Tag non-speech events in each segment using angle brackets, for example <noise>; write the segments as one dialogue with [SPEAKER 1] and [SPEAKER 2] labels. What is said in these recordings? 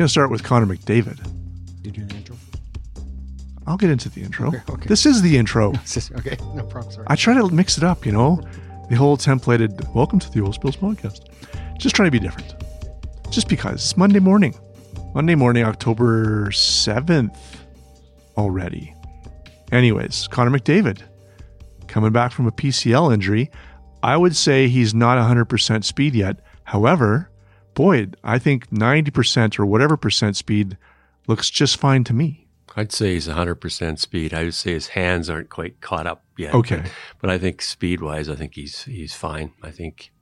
[SPEAKER 1] Going to start with Connor McDavid.
[SPEAKER 2] Did you do the intro?
[SPEAKER 1] I'll get into the intro.
[SPEAKER 2] Okay, okay.
[SPEAKER 1] This is the intro. <laughs>
[SPEAKER 2] okay, no problem. Sorry.
[SPEAKER 1] I try to mix it up, you know, the whole templated welcome to the Old Spills podcast. Just try to be different. Just because it's Monday morning. Monday morning, October 7th already. Anyways, Connor McDavid coming back from a PCL injury. I would say he's not 100% speed yet. However, Boyd, I think 90% or whatever percent speed looks just fine to me.
[SPEAKER 3] I'd say he's 100% speed. I would say his hands aren't quite caught up yet.
[SPEAKER 1] Okay.
[SPEAKER 3] But, but I think speed wise, I think he's he's fine. I think,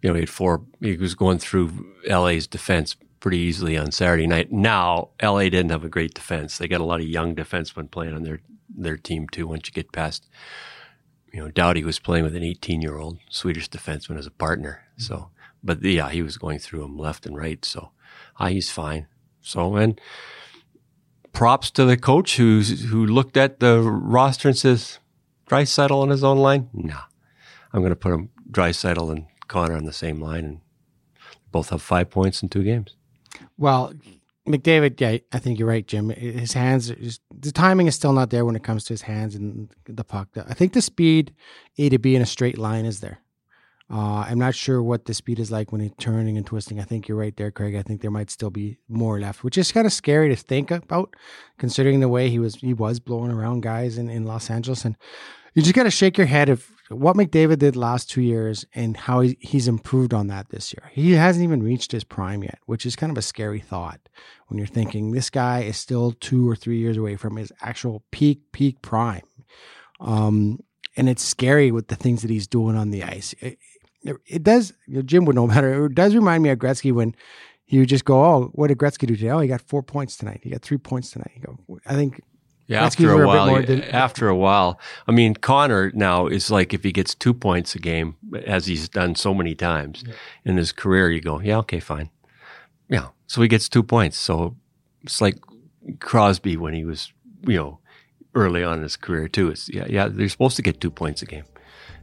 [SPEAKER 3] you know, he had four, he was going through LA's defense pretty easily on Saturday night. Now, LA didn't have a great defense. They got a lot of young defensemen playing on their, their team too. Once you get past, you know, Doughty was playing with an 18 year old Swedish defenseman as a partner. So, but yeah, he was going through them left and right. So ah, he's fine. So, and props to the coach who's, who looked at the roster and says, Draisaitl on his own line? Nah, I'm going to put him Draisaitl and Connor on the same line and both have five points in two games.
[SPEAKER 2] Well, McDavid, yeah, I think you're right, Jim. His hands, is, the timing is still not there when it comes to his hands and the puck. I think the speed A to B in a straight line is there. Uh, I'm not sure what the speed is like when he's turning and twisting. I think you're right there, Craig. I think there might still be more left, which is kind of scary to think about, considering the way he was he was blowing around guys in, in Los Angeles. And you just got to shake your head of what McDavid did last two years and how he, he's improved on that this year. He hasn't even reached his prime yet, which is kind of a scary thought when you're thinking this guy is still two or three years away from his actual peak peak prime. Um, and it's scary with the things that he's doing on the ice. It, it does, you know, Jim would know better. It does remind me of Gretzky when he would just go, "Oh, what did Gretzky do today? Oh, he got four points tonight. He got three points tonight." You go, I think.
[SPEAKER 3] Yeah,
[SPEAKER 2] Gretzky's
[SPEAKER 3] after a while, you-
[SPEAKER 2] than-
[SPEAKER 3] after a while, I mean, Connor now is like if he gets two points a game, as he's done so many times in his career, you go, yeah, okay, fine, yeah. So he gets two points. So it's like Crosby when he was, you know, early on in his career too. It's yeah, yeah. They're supposed to get two points a game,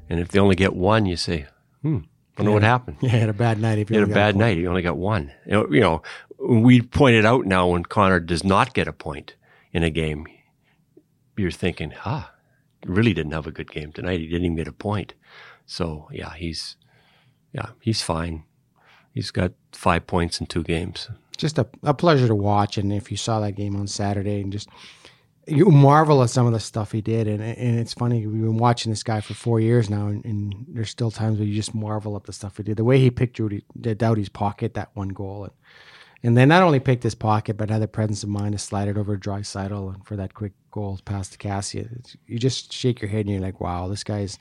[SPEAKER 3] and if they only get one, you say, hmm, wonder what happened.
[SPEAKER 2] Yeah, he had a bad night. If
[SPEAKER 3] He had a bad
[SPEAKER 2] point.
[SPEAKER 3] night. He only got one. You know, you know, we pointed out now when Connor does not get a point in a game, you're thinking, ah, really didn't have a good game tonight. He didn't even get a point. So yeah, he's yeah, he's fine. He's got five points in two games.
[SPEAKER 2] just a, a pleasure to watch. And if you saw that game on Saturday, and just you marvel at some of the stuff he did, and and it's funny we've been watching this guy for four years now, and, and there's still times where you just marvel at the stuff he did. The way he picked Judy, Doughty's pocket that one goal, and and then not only picked his pocket, but had the presence of mind to slide it over Draisaitl and for that quick goal past Cassia. You just shake your head and you're like, wow, this guy's.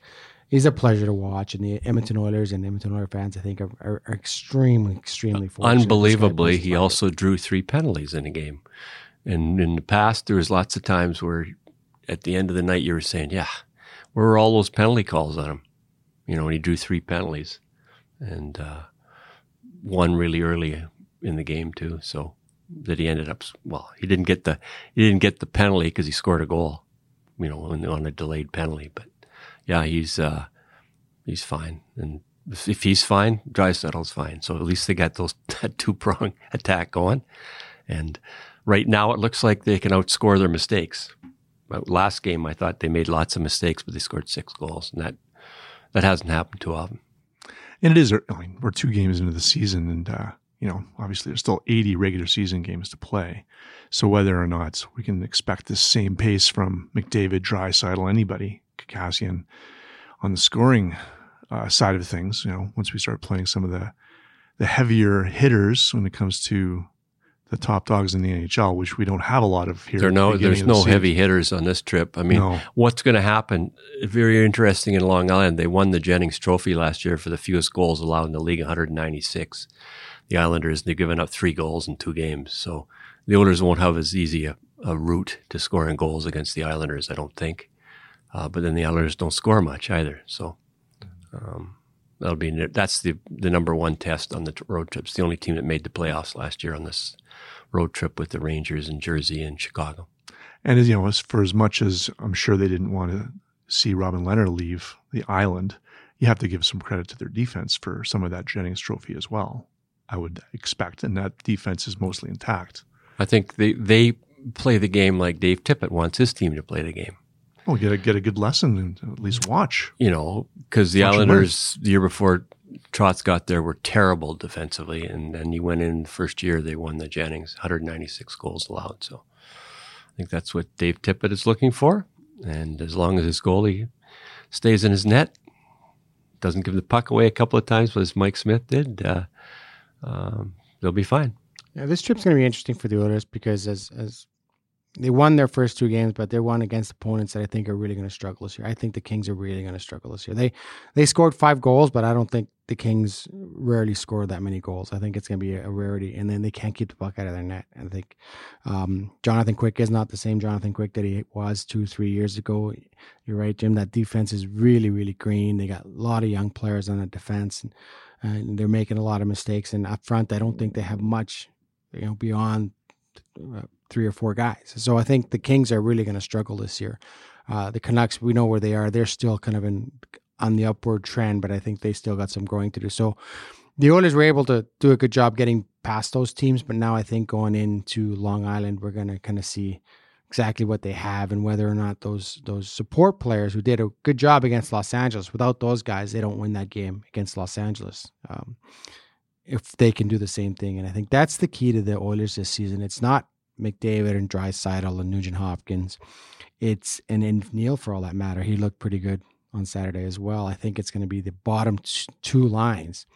[SPEAKER 2] He's a pleasure to watch, and the Edmonton Oilers and Edmonton Oilers fans, I think, are, are, are extremely, extremely fortunate.
[SPEAKER 3] Unbelievably, he also drew three penalties in a game. And in the past, there was lots of times where at the end of the night you were saying, yeah, where were all those penalty calls on him? You know, and he drew three penalties and uh, one really early in the game too. So that he ended up, well, he didn't get the, he didn't get the penalty because he scored a goal, you know, on, on a delayed penalty. But yeah, he's, uh, he's fine. And if, he's fine, Draisaitl's fine. So at least they got those <laughs> that two prong <laughs> attack going. And right now it looks like they can outscore their mistakes. Last game, I thought they made lots of mistakes, but they scored six goals, and that that hasn't happened too often.
[SPEAKER 1] And it is, I mean, we're two games into the season, and, uh, you know, obviously there's still 80 regular season games to play. So whether or not we can expect the same pace from McDavid, Draisaitl, anybody, Kassian, on the scoring uh, side of things, you know, once we start playing some of the the heavier hitters when it comes to the top dogs in the NHL, which we don't have a lot of here.
[SPEAKER 3] There
[SPEAKER 1] at the
[SPEAKER 3] no, there's
[SPEAKER 1] the
[SPEAKER 3] no heavy hitters on this trip. I mean,
[SPEAKER 1] No.
[SPEAKER 3] what's going to happen? Very interesting in Long Island. They won the Jennings Trophy last year for the fewest goals allowed in the league, 196. The Islanders they've given up three goals in two games, so the Oilers won't have as easy a, a route to scoring goals against the Islanders, I don't think. Uh, but then the Islanders don't score much either, so um, that'll be that's the the number one test on the t- road trips. The only team that made the playoffs last year on this road trip with the Rangers in Jersey and Chicago.
[SPEAKER 1] And as you know, as for as much as I'm sure they didn't want to see Robin Lehner leave the island, you have to give some credit to their defense for some of that Jennings Trophy as well. I would expect, and that defense is mostly intact.
[SPEAKER 3] I think they they play the game like Dave Tippett wants his team to play the game.
[SPEAKER 1] Well, get a get a good lesson and at least watch.
[SPEAKER 3] You know, because the
[SPEAKER 1] Watch
[SPEAKER 3] Islanders the year before Trotz got there were terrible defensively, and then he went in the first year they won the Jennings, 196 goals allowed. So I think that's what Dave Tippett is looking for, and as long as his goalie stays in his net, doesn't give the puck away a couple of times, as Mike Smith did, uh, um, they'll be fine.
[SPEAKER 2] Yeah, this trip's going to be interesting for the Oilers because as as they won their first two games, but they won against opponents that I think are really going to struggle this year. I think the Kings are really going to struggle this year. They they scored five goals, but I don't think the Kings rarely score that many goals. I think it's going to be a, rarity, and then they can't keep the puck out of their net. I think um, Jonathan Quick is not the same Jonathan Quick that he was two, three years ago. You're right, Jim. That defense is really, really green. They got a lot of young players on the defense, and, and they're making a lot of mistakes. And up front, I don't think they have much, you know, beyond uh, three or four guys. So I think the Kings are really going to struggle this year. Uh, the Canucks, we know where they are. They're still kind of in on the upward trend, but I think they still got some growing to do. So the Oilers were able to do a good job getting past those teams, but now I think going into Long Island, we're going to kind of see exactly what they have and whether or not those those support players who did a good job against Los Angeles. Without those guys, they don't win that game against Los Angeles. Um, if they can do the same thing, and I think that's the key to the Oilers this season. It's not McDavid and Draisaitl and Nugent Hopkins. It's and, and Neal for all that matter. He looked pretty good on Saturday as well. I think it's going to be the bottom t- two lines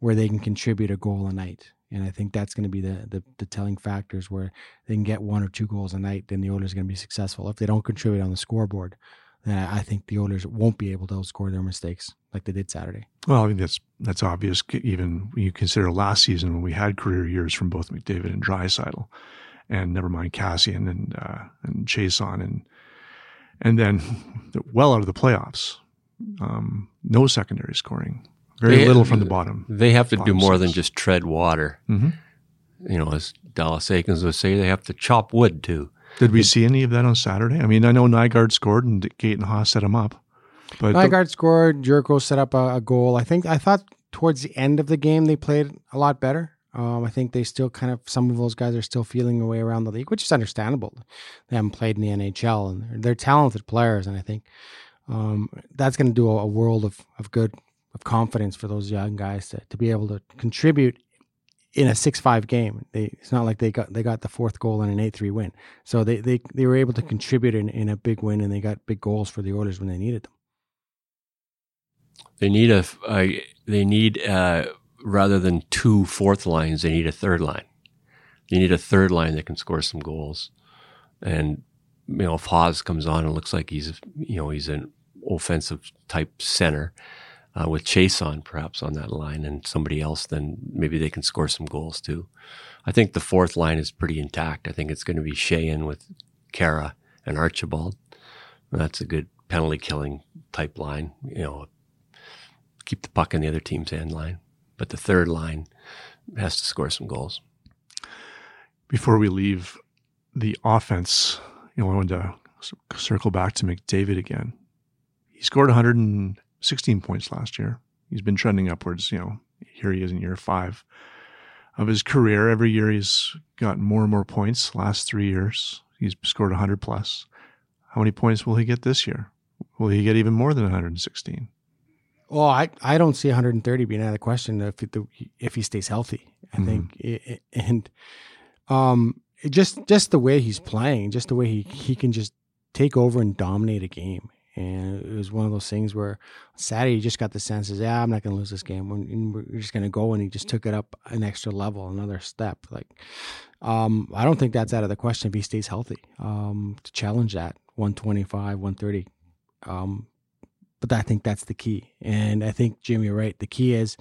[SPEAKER 2] where they can contribute a goal a night. And I think that's going to be the, the, the telling factors where they can get one or two goals a night, then the Oilers are going to be successful. If they don't contribute on the scoreboard, then I think the Oilers won't be able to outscore their mistakes like they did Saturday.
[SPEAKER 1] Well, I think that's that's obvious. Even when you consider last season when we had career years from both McDavid and Draisaitl, and never mind Kassian and uh, and Chiasson and and then <laughs> well out of the playoffs, um, no secondary scoring, very
[SPEAKER 3] They-
[SPEAKER 1] little from the bottom.
[SPEAKER 3] They have to do
[SPEAKER 1] Bottom
[SPEAKER 3] more than just tread water.
[SPEAKER 1] Mhm.
[SPEAKER 3] You know, as Dallas Eakins would say, they have to chop wood too.
[SPEAKER 1] Did we see any of that on Saturday? I mean, I know Nygard scored and Gaetan Haas set him up, but the-
[SPEAKER 2] Nygard scored. Jurco set up a, a goal. I think I thought towards the end of the game they played a lot better. Um, I think they still kind of some of those guys are still feeling their way around the league, which is understandable. They haven't played in the NHL and they're, they're talented players, and I think um, that's going to do a, a world of, of good of confidence for those young guys to, to be able to contribute in a six five game. They, it's not like they got they got the fourth goal in an eight three win. So they, they they were able to contribute in, in a big win, and they got big goals for the Oilers when they needed them.
[SPEAKER 3] They need a, a they need uh, rather than two fourth lines, they need a third line. They need a third line that can score some goals. And you know, if Haas comes on and looks like he's you know he's an offensive type center uh, with Chiasson perhaps on that line and somebody else, then maybe they can score some goals too. I think the fourth line is pretty intact. I think it's going to be Shea Sheehan with Khaira and Archibald. That's a good penalty killing type line. You know, keep the puck in the other team's end line. But the third line has to score some goals.
[SPEAKER 1] before we leave the offense, you know, I wanted to circle back to McDavid again. He scored 116 points last year. He's been trending upwards. You know, here he is in year five of his career. Every year he's gotten more and more points. Last three years, he's scored 100 plus. How many points will he get this year? Will he get even more than 116?
[SPEAKER 2] Well, I, I don't see 130 being out of the question if it, if he stays healthy. I
[SPEAKER 1] Mhm.
[SPEAKER 2] think it, and um it just just the way he's playing, just the way he he can just take over and dominate a game. And it was one of those things where Saturday you just got the sense senses, yeah, I'm not going to lose this game. We're, we're just going to go, and he just took it up an extra level, another step. Like, um, I don't think that's out of the question if he stays healthy um, to challenge that 125, 130. Um, but I think that's the key. And I think Jim, you're right. The key is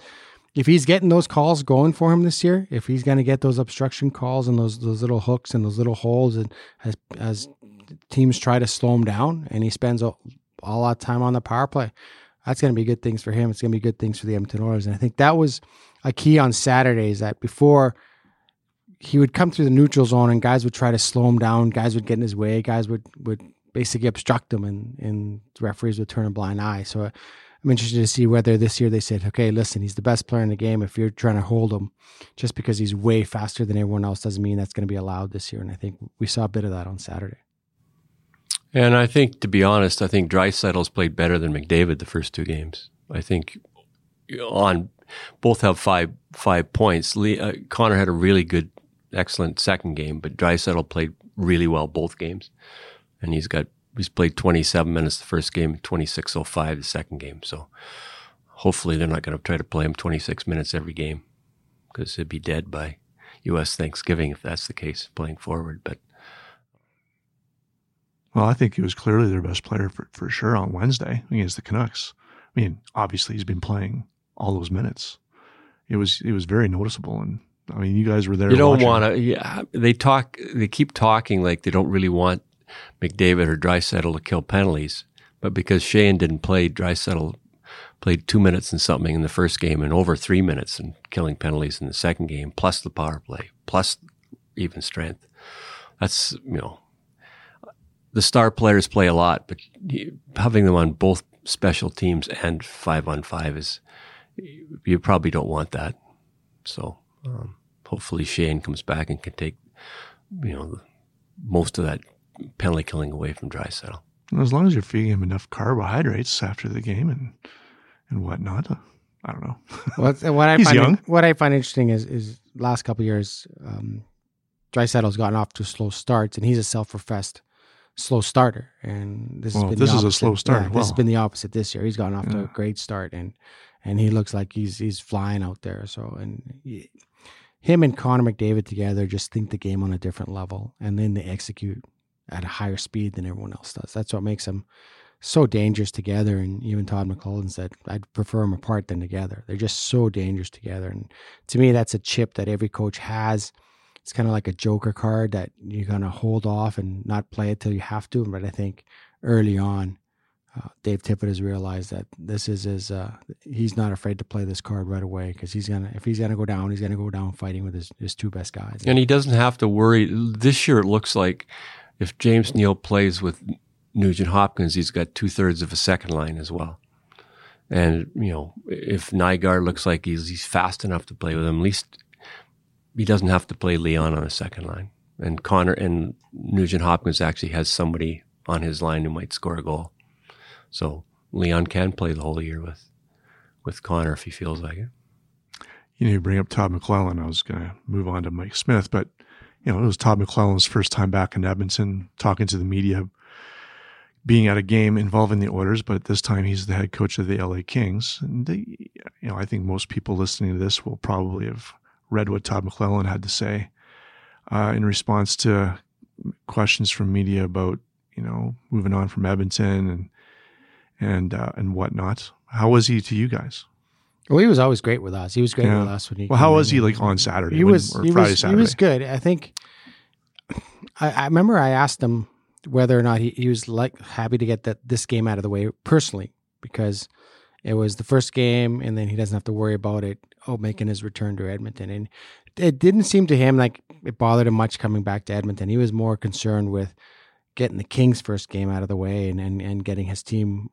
[SPEAKER 2] if he's getting those calls going for him this year, if he's going to get those obstruction calls and those those little hooks and those little holes, and as as teams try to slow him down, and he spends a, a lot of time on the power play, that's going to be good things for him. It's going to be good things for the Edmonton Oilers, and I think that was a key on Saturdays that before he would come through the neutral zone and guys would try to slow him down, guys would get in his way, guys would would basically obstruct them, and and referees would turn a blind eye. So I'm interested to see whether this year they said, okay, listen, he's the best player in the game. If you're trying to hold him just because he's way faster than everyone else doesn't mean that's going to be allowed this year. And I think we saw a bit of that on Saturday.
[SPEAKER 3] And I think, to be honest, I think Draisaitl's played better than McDavid the first two games. I think on both have five five points. Lee, uh, Connor had a really good, excellent second game, but Draisaitl played really well both games, and he's got he's played 27 minutes the first game, 26.05 the second game. So hopefully they're not going to try to play him 26 minutes every game because he'd be dead by U.S. Thanksgiving if that's the case, playing forward. But
[SPEAKER 1] well, I think he was clearly their best player for, for sure on Wednesday against the Canucks. I mean, obviously he's been playing all those minutes. It was it was very noticeable, and I mean, you guys were there.
[SPEAKER 3] You don't want to. Yeah, they talk. They keep talking like they don't really want McDavid or Draisaitl to kill penalties. But because Shane didn't play, Draisaitl played two minutes and something in the first game and over three minutes and killing penalties in the second game, plus the power play, plus even strength. That's, you know, the star players play a lot, but having them on both special teams and five on five is, you probably don't want that. So um, hopefully Shane comes back and can take, you know, most of that penalty killing away from Draisaitl.
[SPEAKER 1] As long as you're feeding him enough carbohydrates after the game and and whatnot, uh, I don't know.
[SPEAKER 2] what, what I <laughs> He's find young. what I find interesting is is last couple years, um, Draisaitl's gotten off to slow starts, and he's a self-professed slow starter. And this
[SPEAKER 1] well,
[SPEAKER 2] has been
[SPEAKER 1] this is a slow start.
[SPEAKER 2] Yeah,
[SPEAKER 1] well.
[SPEAKER 2] This has been the opposite this year. He's gotten off yeah. to a great start, and and he looks like he's he's flying out there. So and. He, him and Connor McDavid together just think the game on a different level, and then they execute at a higher speed than everyone else does. That's what makes them so dangerous together. And even Todd McLellan said, I'd prefer them apart than together. They're just so dangerous together. And to me, that's a chip that every coach has. It's kind of like a joker card that you're going to hold off and not play it till you have to. But I think early on, uh, Dave Tippett has realized that this is his. Uh, he's not afraid to play this card right away because he's gonna. If he's gonna go down, he's gonna go down fighting with his, his two best guys.
[SPEAKER 3] And he doesn't have to worry. This year, it looks like if James Neal plays with Nugent Hopkins, he's got two thirds of a second line as well. And you know, if Nygard looks like he's he's fast enough to play with him, at least he doesn't have to play Leon on a second line. And Connor and Nugent Hopkins actually has somebody on his line who might score a goal. So Leon can play the whole year with with Connor if he feels like it.
[SPEAKER 1] You know, you bring up Todd McLellan. I was going to move on to Mike Smith, but you know, it was Todd McLellan's first time back in Edmonton, talking to the media, being at a game involving the Oilers, but this time he's the head coach of the LA Kings. And they, you know, I think most people listening to this will probably have read what Todd McClellan had to say uh, in response to questions from media about, you know, moving on from Edmonton and and uh, and whatnot. How was he to you guys?
[SPEAKER 2] Well, he was always great with us. He was great yeah. with us when he.
[SPEAKER 1] Well, how was he like on Saturday?
[SPEAKER 2] He
[SPEAKER 1] when,
[SPEAKER 2] was. he
[SPEAKER 1] Friday,
[SPEAKER 2] was.
[SPEAKER 1] Saturday?
[SPEAKER 2] He was good. I think. I, I, remember I asked him whether or not he, he was like happy to get that this game out of the way personally because it was the first game and then he doesn't have to worry about it. Oh, making his return to Edmonton and it didn't seem to him like it bothered him much coming back to Edmonton. He was more concerned with getting the Kings' first game out of the way and, and, and getting his team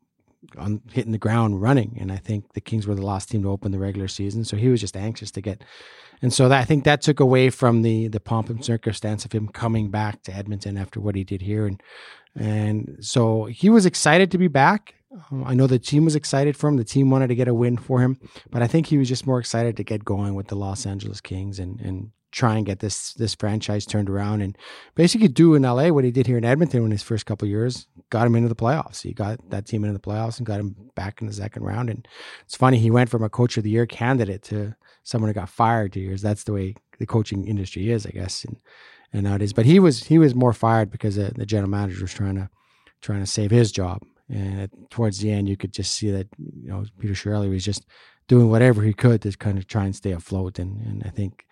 [SPEAKER 2] on hitting the ground running. And I think the Kings were the last team to open the regular season, so he was just anxious to get. And so that, I think that took away from the the pomp and circumstance of him coming back to Edmonton after what he did here, and and so he was excited to be back. Um, I know the team was excited for him. The team wanted to get a win for him, but I think he was just more excited to get going with the Los Angeles Kings and and try and get this this franchise turned around and basically do in LA what he did here in Edmonton in his first couple years, got him into the playoffs. He got that team into the playoffs and got him back in the second round. And it's funny, he went from a coach of the year candidate to someone who got fired two years. That's the way the coaching industry is, I guess. And and nowadays, but he was he was more fired because the, the general manager was trying to trying to save his job. And towards the end, you could just see that you know Peter Chiarelli was just doing whatever he could to kind of try and stay afloat. And and I think,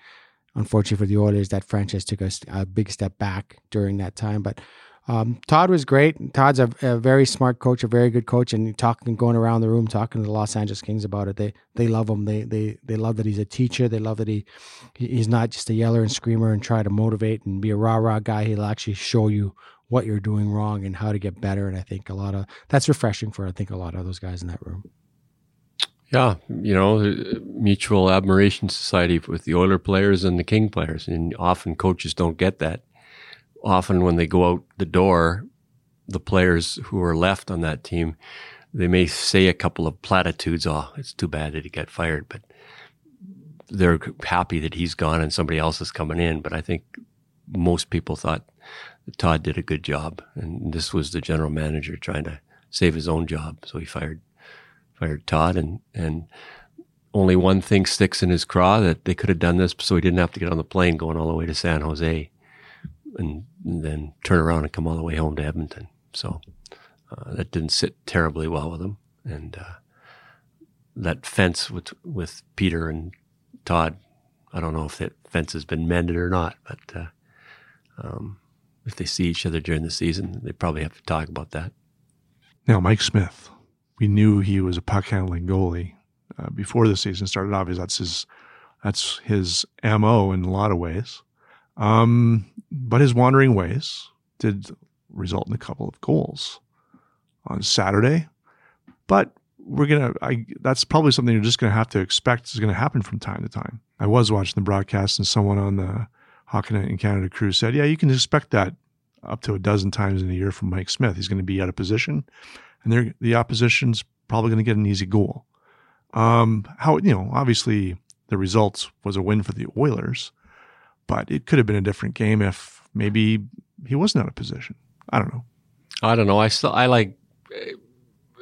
[SPEAKER 2] unfortunately for the Oilers, that franchise took a, a big step back during that time. But um, Todd was great. Todd's a, a, very smart coach, a very good coach, and talking, going around the room talking to the Los Angeles Kings about it. They they love him. They they they love that he's a teacher. They love that he he's not just a yeller and screamer and try to motivate and be a rah rah guy. He'll actually show you what you're doing wrong and how to get better. And I think a lot of that's refreshing for I think a lot of those guys in that room.
[SPEAKER 3] Yeah, you know, uh, mutual admiration society with the Oiler players and the King players, and often coaches don't get that. Often, when they go out the door, the players who are left on that team, they may say a couple of platitudes. Oh, it's too bad that he got fired, but they're happy that he's gone and somebody else is coming in. But I think most people thought Todd did a good job, and this was the general manager trying to save his own job, so he fired fired Todd, and and only one thing sticks in his craw that they could have done this so he didn't have to get on the plane going all the way to San Jose, and, and then turn around and come all the way home to Edmonton. So uh, that didn't sit terribly well with him, and uh, that fence with with Peter and Todd. I don't know if that fence has been mended or not, but uh, um, if they see each other during the season, they probably have to talk about that.
[SPEAKER 1] Now, Mike Smith, we knew he was a puck handling goalie uh, before the season started. Obviously, that's his that's his mo in a lot of ways. Um, but his wandering ways did result in a couple of goals on Saturday. But we're gonna I that's probably something you're just gonna have to expect is gonna happen from time to time. I was watching the broadcast and someone on the Night in Canada crew said, yeah, you can expect that up to a dozen times in a year from Mike Smith. He's going to be out of position, and the opposition's probably going to get an easy goal. Um, how you know, obviously the results was a win for the Oilers, but it could have been a different game if maybe he wasn't out of position. I don't know.
[SPEAKER 3] I don't know. I still I like.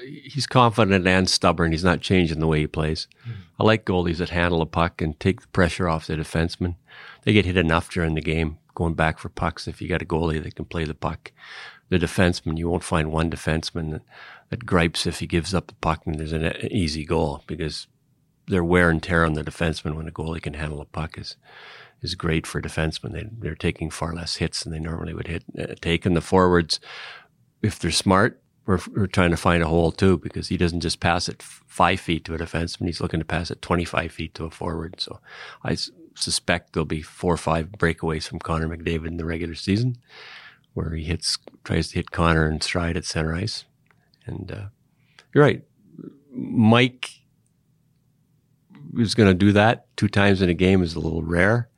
[SPEAKER 3] He's confident and stubborn. He's not changing the way he plays. Mm. I like goalies that handle a puck and take the pressure off the defenseman they get hit enough during the game going back for pucks. If you got a goalie that can play the puck, the defenseman, you won't find one defenseman that, that gripes if he gives up the puck and there's an, easy goal because their wear and tear on the defenseman when a goalie can handle a puck is is great for defensemen. They, they're taking far less hits than they normally would hit uh, take. And the forwards, if they're smart, we're, we're, trying to find a hole too because he doesn't just pass it five feet to a defenseman. He's looking to pass it 25 feet to a forward. So I, suspect there'll be four or five breakaways from Connor McDavid in the regular season, where he hits tries to hit Connor and stride at center ice. And uh, you're right, Mike is going to do that two times in a game is a little rare.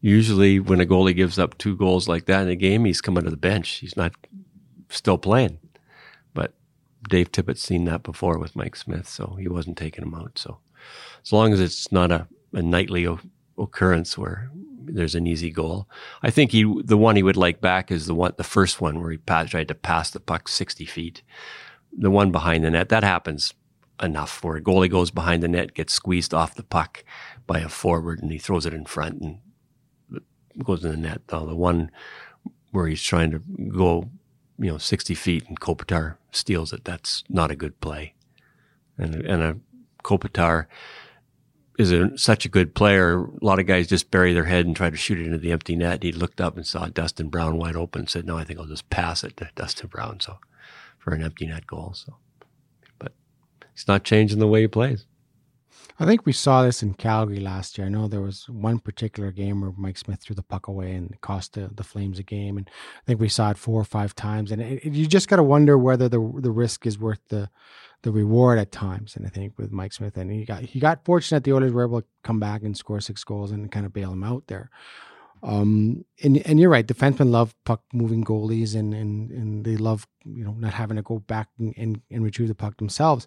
[SPEAKER 3] Usually, when a goalie gives up two goals like that in a game, he's coming to the bench. He's not still playing. But Dave Tippett's seen that before with Mike Smith, so he wasn't taking him out. So as long as it's not a, a nightly occurrence where there's an easy goal. I think he the one he would like back is the one the first one where he tried to pass the puck 60 feet. The one behind the net that happens enough where a goalie goes behind the net, gets squeezed off the puck by a forward, and he throws it in front and goes in the net. Though the one where he's trying to go, you know, 60 feet and Kopitar steals it, that's not a good play. And and a Kopitar is a, such a good player. A lot of guys just bury their head and try to shoot it into the empty net. He looked up and saw Dustin Brown wide open and said, "No, I think I'll just pass it to Dustin Brown." So for an empty net goal. So, but he's not changing the way he plays.
[SPEAKER 2] I think we saw this in Calgary last year. I know there was one particular game where Mike Smith threw the puck away and cost the, the Flames a game, and I think we saw it four or five times. And it, it, you just got to wonder whether the the risk is worth the the reward at times. And I think with Mike Smith, and he got he got fortunate the Oilers were able to come back and score six goals and kind of bail him out there. Um, and and you're right, defensemen love puck moving goalies, and and and they love you know not having to go back and and, and retrieve the puck themselves.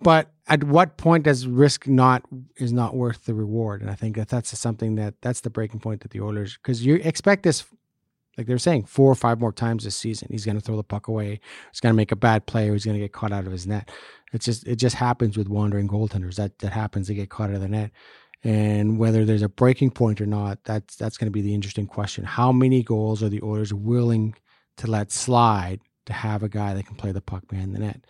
[SPEAKER 2] but at what point does risk not is not worth the reward? And I think that that's something that that's the breaking point that the Oilers because you expect this, like they're saying, four or five more times this season. He's going to throw the puck away. He's going to make a bad play, or he's going to get caught out of his net. It's just it just happens with wandering goaltenders. That that happens. They get caught out of the net. And whether there's a breaking point or not, that's that's going to be the interesting question. How many goals are the Oilers willing to let slide to have a guy that can play the puck behind the net?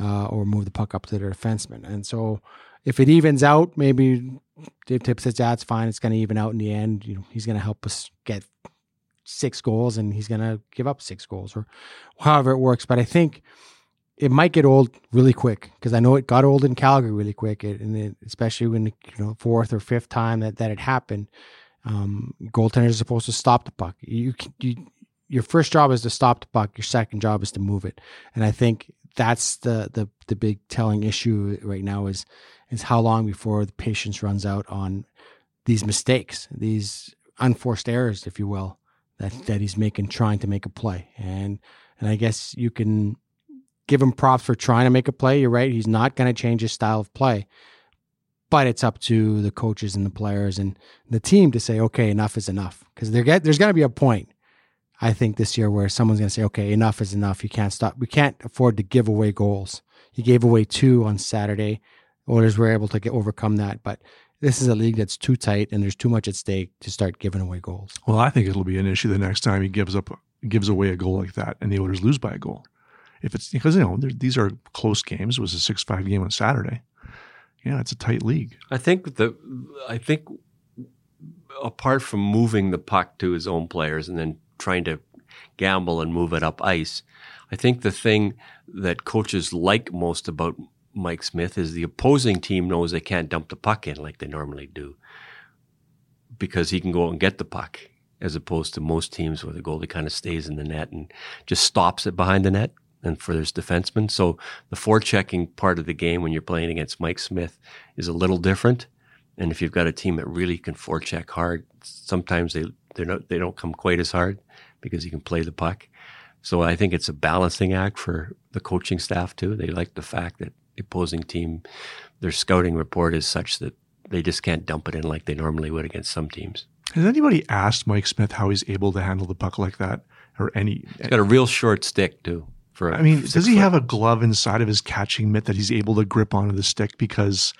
[SPEAKER 2] uh, or move the puck up to their defenseman. And so if it evens out, maybe Dave Tipp says, that's fine. It's going to even out in the end. You know, he's going to help us get six goals and he's going to give up six goals or however it works. But I think it might get old really quick because I know it got old in Calgary really quick. It, and it, especially when, you know, fourth or fifth time that, that it happened, um, goaltenders are supposed to stop the puck. You, you, your first job is to stop the puck. Your second job is to move it. And I think that's the the the big telling issue right now is is how long before the patience runs out on these mistakes, these unforced errors, if you will, that that he's making trying to make a play. And and I guess you can give him props for trying to make a play. You're right; he's not going to change his style of play. But it's up to the coaches and the players and the team to say, okay, enough is enough. Because there's going to be a point I think this year where someone's going to say, okay, enough is enough. You can't stop. We can't afford to give away goals. He gave away two on Saturday. Oilers were able to get, overcome that, but this is a league that's too tight and there's too much at stake to start giving away goals.
[SPEAKER 1] Well, I think it'll be an issue the next time he gives up gives away a goal like that and the Oilers lose by a goal. If it's because you know these are close games. It was a six five game on Saturday. Yeah, it's a tight league.
[SPEAKER 3] I think the I think apart from moving the puck to his own players and then trying to gamble and move it up ice. I think the thing that coaches like most about Mike Smith is the opposing team knows they can't dump the puck in like they normally do because he can go and get the puck as opposed to most teams where the goalie kind of stays in the net and just stops it behind the net and for his defenseman. So the forechecking part of the game when you're playing against Mike Smith is a little different. And if you've got a team that really can forecheck hard, sometimes they they're not they don't come quite as hard because he can play the puck. So I think it's a balancing act for the coaching staff too. They like the fact that opposing team, their scouting report is such that they just can't dump it in like they normally would against some teams.
[SPEAKER 1] Has anybody asked Mike Smith how he's able to handle the puck like that, or any?
[SPEAKER 3] He's got a real short stick too.
[SPEAKER 1] For I mean, does he foot. have a glove inside of his catching mitt that he's able to grip onto the stick? Because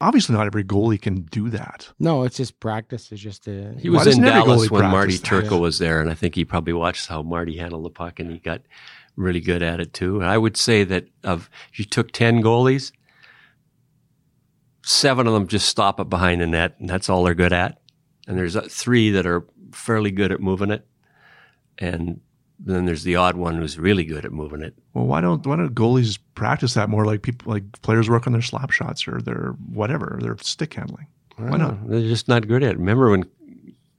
[SPEAKER 1] obviously not every goalie can do that.
[SPEAKER 2] No, it's just practice. It's just a,
[SPEAKER 3] he was in Dallas when Marty Turco was there, and I think he probably watched how Marty handled the puck, and he got really good at it too. I would say that of if you took ten goalies, seven of them just stop it behind the net, and that's all they're good at. And there's uh, three that are fairly good at moving it, and then there's the odd one who's really good at moving it.
[SPEAKER 1] Well, why don't why don't goalies practice that more? Like people, like players work on their slap shots or their whatever, their stick handling. Why not?
[SPEAKER 3] They're just not good at it. Remember when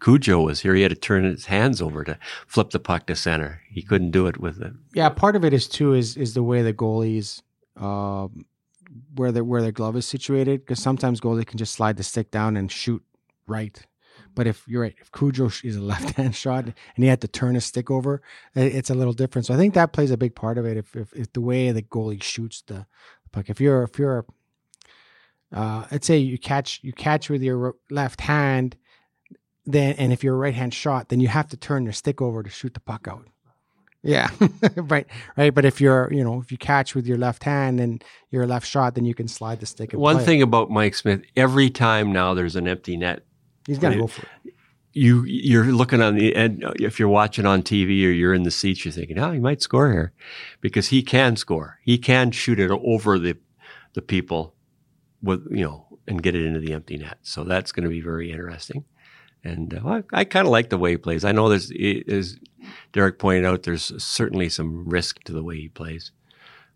[SPEAKER 3] Cujo was here, he had to turn his hands over to flip the puck to center. He couldn't do it with it.
[SPEAKER 2] Yeah, part of it is too is is the way the goalies. Um, where the where their glove is situated, because sometimes goalie can just slide the stick down and shoot right but if you're right, if Cujo is a <laughs> left hand shot and he had to turn his stick over, it's a little different. So I think that plays a big part of it. If if, if the way the goalie shoots the puck, if you're if you're uh, let's say you catch you catch with your left hand, then and if you're a right hand shot, then you have to turn your stick over to shoot the puck out. Yeah, <laughs> right, right. But if you're, you know, if you catch with your left hand and you're a left shot, then you can slide the stick.
[SPEAKER 3] One thing about Mike Smith, every time now there's an empty net,
[SPEAKER 2] He's to go for it.
[SPEAKER 3] You you're looking on the and if you're watching on TV or you're in the seats, you're thinking, oh, he might score here, because he can score. He can shoot it over the the people with you know and get it into the empty net. So that's going to be very interesting. And uh, I, I kind of like the way he plays. I know there's, as Derek pointed out, there's certainly some risk to the way he plays.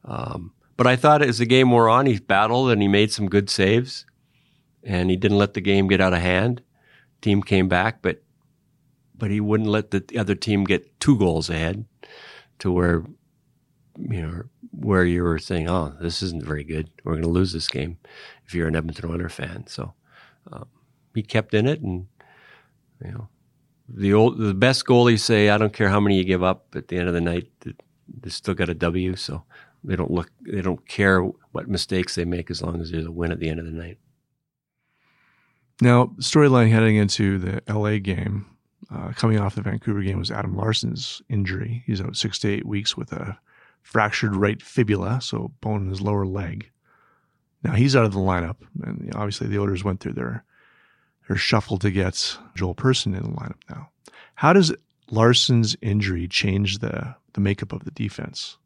[SPEAKER 3] Um, but I thought as the game wore on, he battled and he made some good saves, and he didn't let the game get out of hand team came back, but but he wouldn't let the other team get two goals ahead to where you know where you were saying, "Oh, this isn't very good. We're going to lose this game." If you're an Edmonton Oilers fan, so um, he kept in it, and you know the old the best goalies say, "I don't care how many you give up." At the end of the night, they still got a W. So They don't look. They don't care what mistakes they make as long as there's a win at the end of the night.
[SPEAKER 1] Now, storyline heading into the LA game, uh, coming off the Vancouver game, was Adam Larsson's injury. He's out six to eight weeks with a fractured right fibula, so bone in his lower leg. Now he's out of the lineup, and obviously the Oilers went through their their shuffled to get Joel Persson in the lineup. Now, how does Larsson's injury change the the makeup of the defense?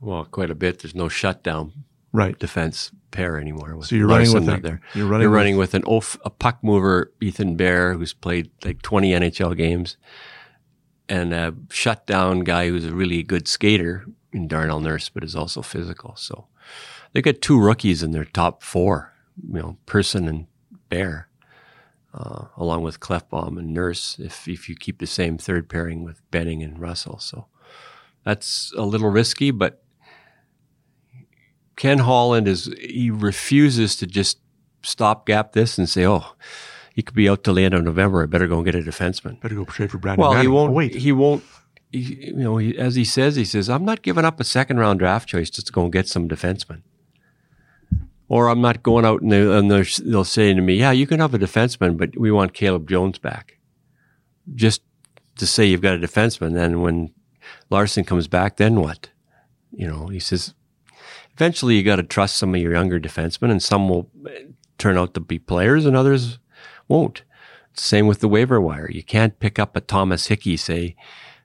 [SPEAKER 3] Well, quite a bit. There's no shutdown
[SPEAKER 1] Right.
[SPEAKER 3] defense pair anymore. With
[SPEAKER 1] So you're running with
[SPEAKER 3] there.
[SPEAKER 1] You're running.
[SPEAKER 3] You're
[SPEAKER 1] with-
[SPEAKER 3] running with an oaf, a puck mover, Ethan Bear, who's played like 20 NHL games, and a shutdown guy who's a really good skater in Darnell Nurse, but is also physical. So they got two rookies in their top four, you know, Persson and Bear, uh, along with Klefbom and Nurse. If if you keep the same third pairing with Benning and Russell, so that's a little risky, but Ken Holland is he refuses to just stopgap this and say, "Oh, he could be out till the end of November. I better go and get a defenseman."
[SPEAKER 1] better go trade for Brandon.
[SPEAKER 3] Well, he won't.
[SPEAKER 1] Oh, wait,
[SPEAKER 3] He won't. He, you know, he, as he says, he says, "I'm not giving up a second round draft choice just to go and get some defenseman." Or I'm not going out and, they, and they'll say to me, "Yeah, you can have a defenseman, but we want Caleb Jones back." Just to say you've got a defenseman, then when Larsson comes back, then what? You know, he says, eventually you got to trust some of your younger defensemen, and some will eh, turn out to be players, and others won't. Same with the waiver wire. You can't pick up a Thomas Hickey, say,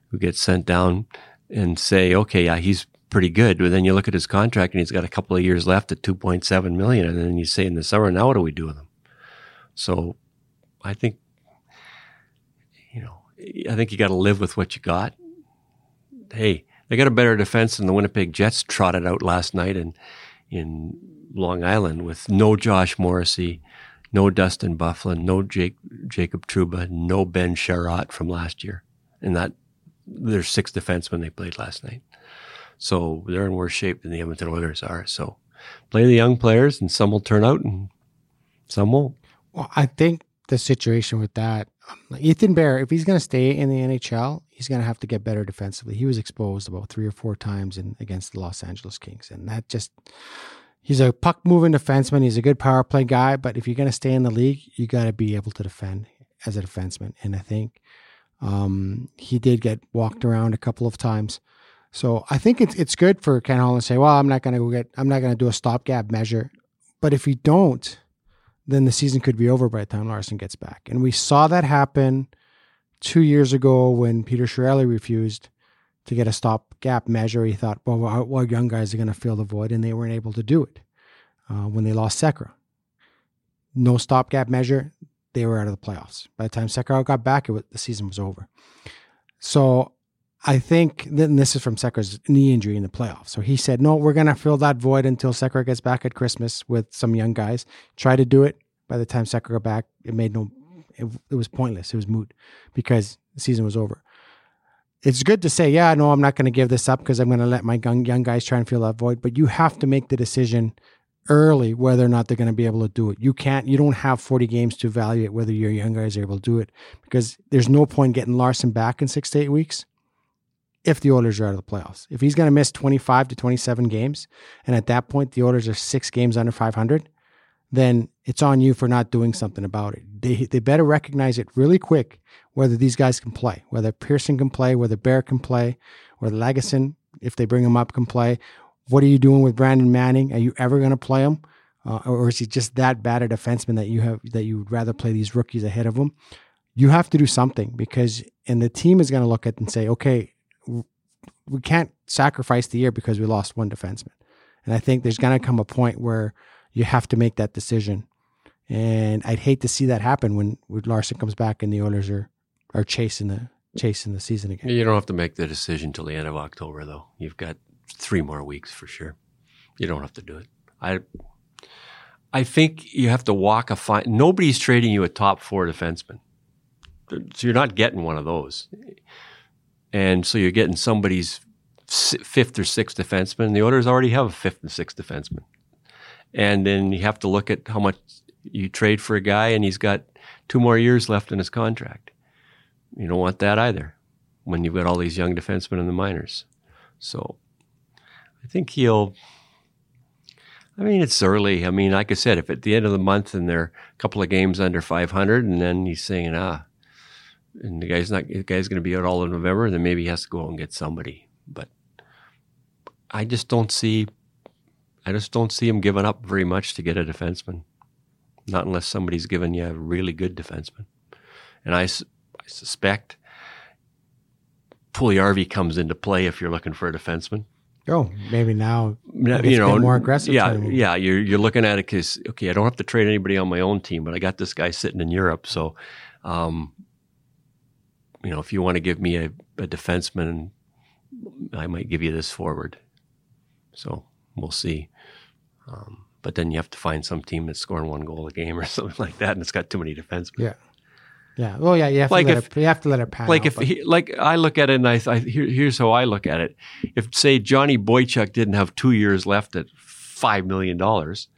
[SPEAKER 3] who gets sent down, and say, okay, yeah, he's pretty good. But then you look at his contract, and he's got a couple of years left at two point seven million, and then you say in the summer, now what do we do with him? So, I think, you know, I think you got to live with what you got. Hey, they got a better defense than the Winnipeg Jets trotted out last night in in Long Island with no Josh Morrissey, no Dustin Byfuglien, no Jake, Jacob Trouba, no Ben Chiarot from last year. And that there's six defensemen they played last night. So they're in worse shape than the Edmonton Oilers are. So play the young players and some will turn out and some won't.
[SPEAKER 2] Well, I think the situation with that, um, Ethan Bear, if he's going to stay in the NHL, he's going to have to get better defensively. He was exposed about three or four times in against the Los Angeles Kings, and that just he's a puck moving defenseman. He's a good power play guy, but if you're going to stay in the league, you got to be able to defend as a defenseman. And I think um, he did get walked around a couple of times. So I think it's it's good for Ken Holland to say, "Well, I'm not going to go get, I'm not going to do a stopgap measure." But if you don't, then the season could be over by the time Larsson gets back. And we saw that happen two years ago when Peter Chiarelli refused to get a stopgap measure. He thought, well, our, young guys are going to fill the void, and they weren't able to do it uh, when they lost Sekera. No stopgap measure, they were out of the playoffs. By the time Sekera got back, it was, the season was over. So I think then this is from Sekera's knee injury in the playoffs. So he said, no, we're going to fill that void until Sekera gets back at Christmas with some young guys. Try to do it. By the time Sekera got back, it made no, it, it was pointless. It was moot because the season was over. It's good to say, yeah, no, I'm not going to give this up because I'm going to let my young, young guys try and fill that void. But you have to make the decision early whether or not they're going to be able to do it. You can't, you don't have 40 games to evaluate whether your young guys are able to do it because there's no point getting Larsson back in six to eight weeks if the Oilers are out of the playoffs. If he's going to miss 25 to 27 games, and at that point the Oilers are six games under 500, then it's on you for not doing something about it. They, they better recognize it really quick whether these guys can play, whether Persson can play, whether Bear can play, whether Lagesson, if they bring him up, can play. What are you doing with Brandon Manning? Are you ever going to play him? Uh, or is he just that bad a defenseman that you have that you would rather play these rookies ahead of him? You have to do something because, and the team is going to look at it and say, okay, we can't sacrifice the year because we lost one defenseman. And I think there's going to come a point where you have to make that decision. And I'd hate to see that happen when, when Larsson comes back and the Oilers are, are chasing the chasing the season again.
[SPEAKER 3] You don't have to make the decision till the end of October, though. You've got three more weeks for sure. You don't have to do it. I, I think you have to walk a fine. Nobody's trading you a top four defenseman, so you're not getting one of those. And so you're getting somebody's fifth or sixth defenseman. The Oilers already have a fifth and sixth defenseman, and then you have to look at how much you trade for a guy, and he's got two more years left in his contract. You don't want that either when you've got all these young defensemen in the minors. So I think he'll. I mean, it's early. I mean, like I said, if at the end of the month and they're a couple of games under 500, and then he's saying, ah, and the guy's not, the guy's going to be out all of November, then maybe he has to go out and get somebody. But I just don't see, I just don't see him giving up very much to get a defenseman. Not unless somebody's given you a really good defenseman. And I, I suspect Puljujarvi comes into play if you're looking for a defenseman.
[SPEAKER 2] Oh, maybe now
[SPEAKER 3] you know
[SPEAKER 2] more aggressive.
[SPEAKER 3] Yeah,
[SPEAKER 2] time.
[SPEAKER 3] yeah. You're you're looking at it because okay, I don't have to trade anybody on my own team, but I got this guy sitting in Europe, so um, you know, if you want to give me a, a defenseman, I might give you this forward. So we'll see. Um, but then you have to find some team that's scoring one goal a game or <laughs> something like that, and it's got too many defensemen.
[SPEAKER 2] Yeah. Yeah. Well, yeah. You have
[SPEAKER 3] Like
[SPEAKER 2] to let
[SPEAKER 3] if-
[SPEAKER 2] it, you have to let it pan.
[SPEAKER 3] like
[SPEAKER 2] out,
[SPEAKER 3] if he, like I look at it and I, I here, here's how I look at it. If say Johnny Boychuk didn't have two years left at five million dollars,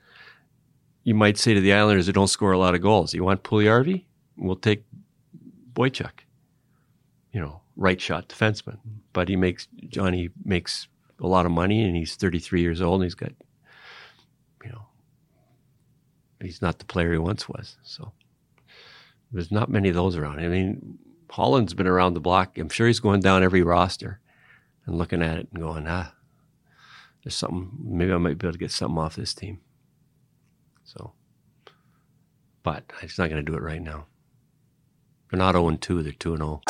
[SPEAKER 3] you might say to the Islanders, "They don't score a lot of goals. You want Puljujarvi? We'll take Boychuk. You know, right shot defenseman, but he makes Johnny makes a lot of money, and he's 33 years old, and he's got, you know, he's not the player he once was. So there's not many of those around. I mean, Holland's been around the block. I'm sure he's going down every roster and looking at it and going, ah, there's something. Maybe I might be able to get something off this team. So, but he's not going to do it right now. They're not 0 2, they're 2 0.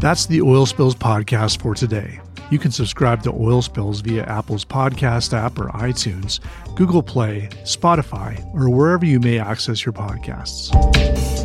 [SPEAKER 1] That's the Oil Spills podcast for today. You can subscribe to Oil Spills via Apple's podcast app or iTunes, Google Play, Spotify, or wherever you may access your podcasts.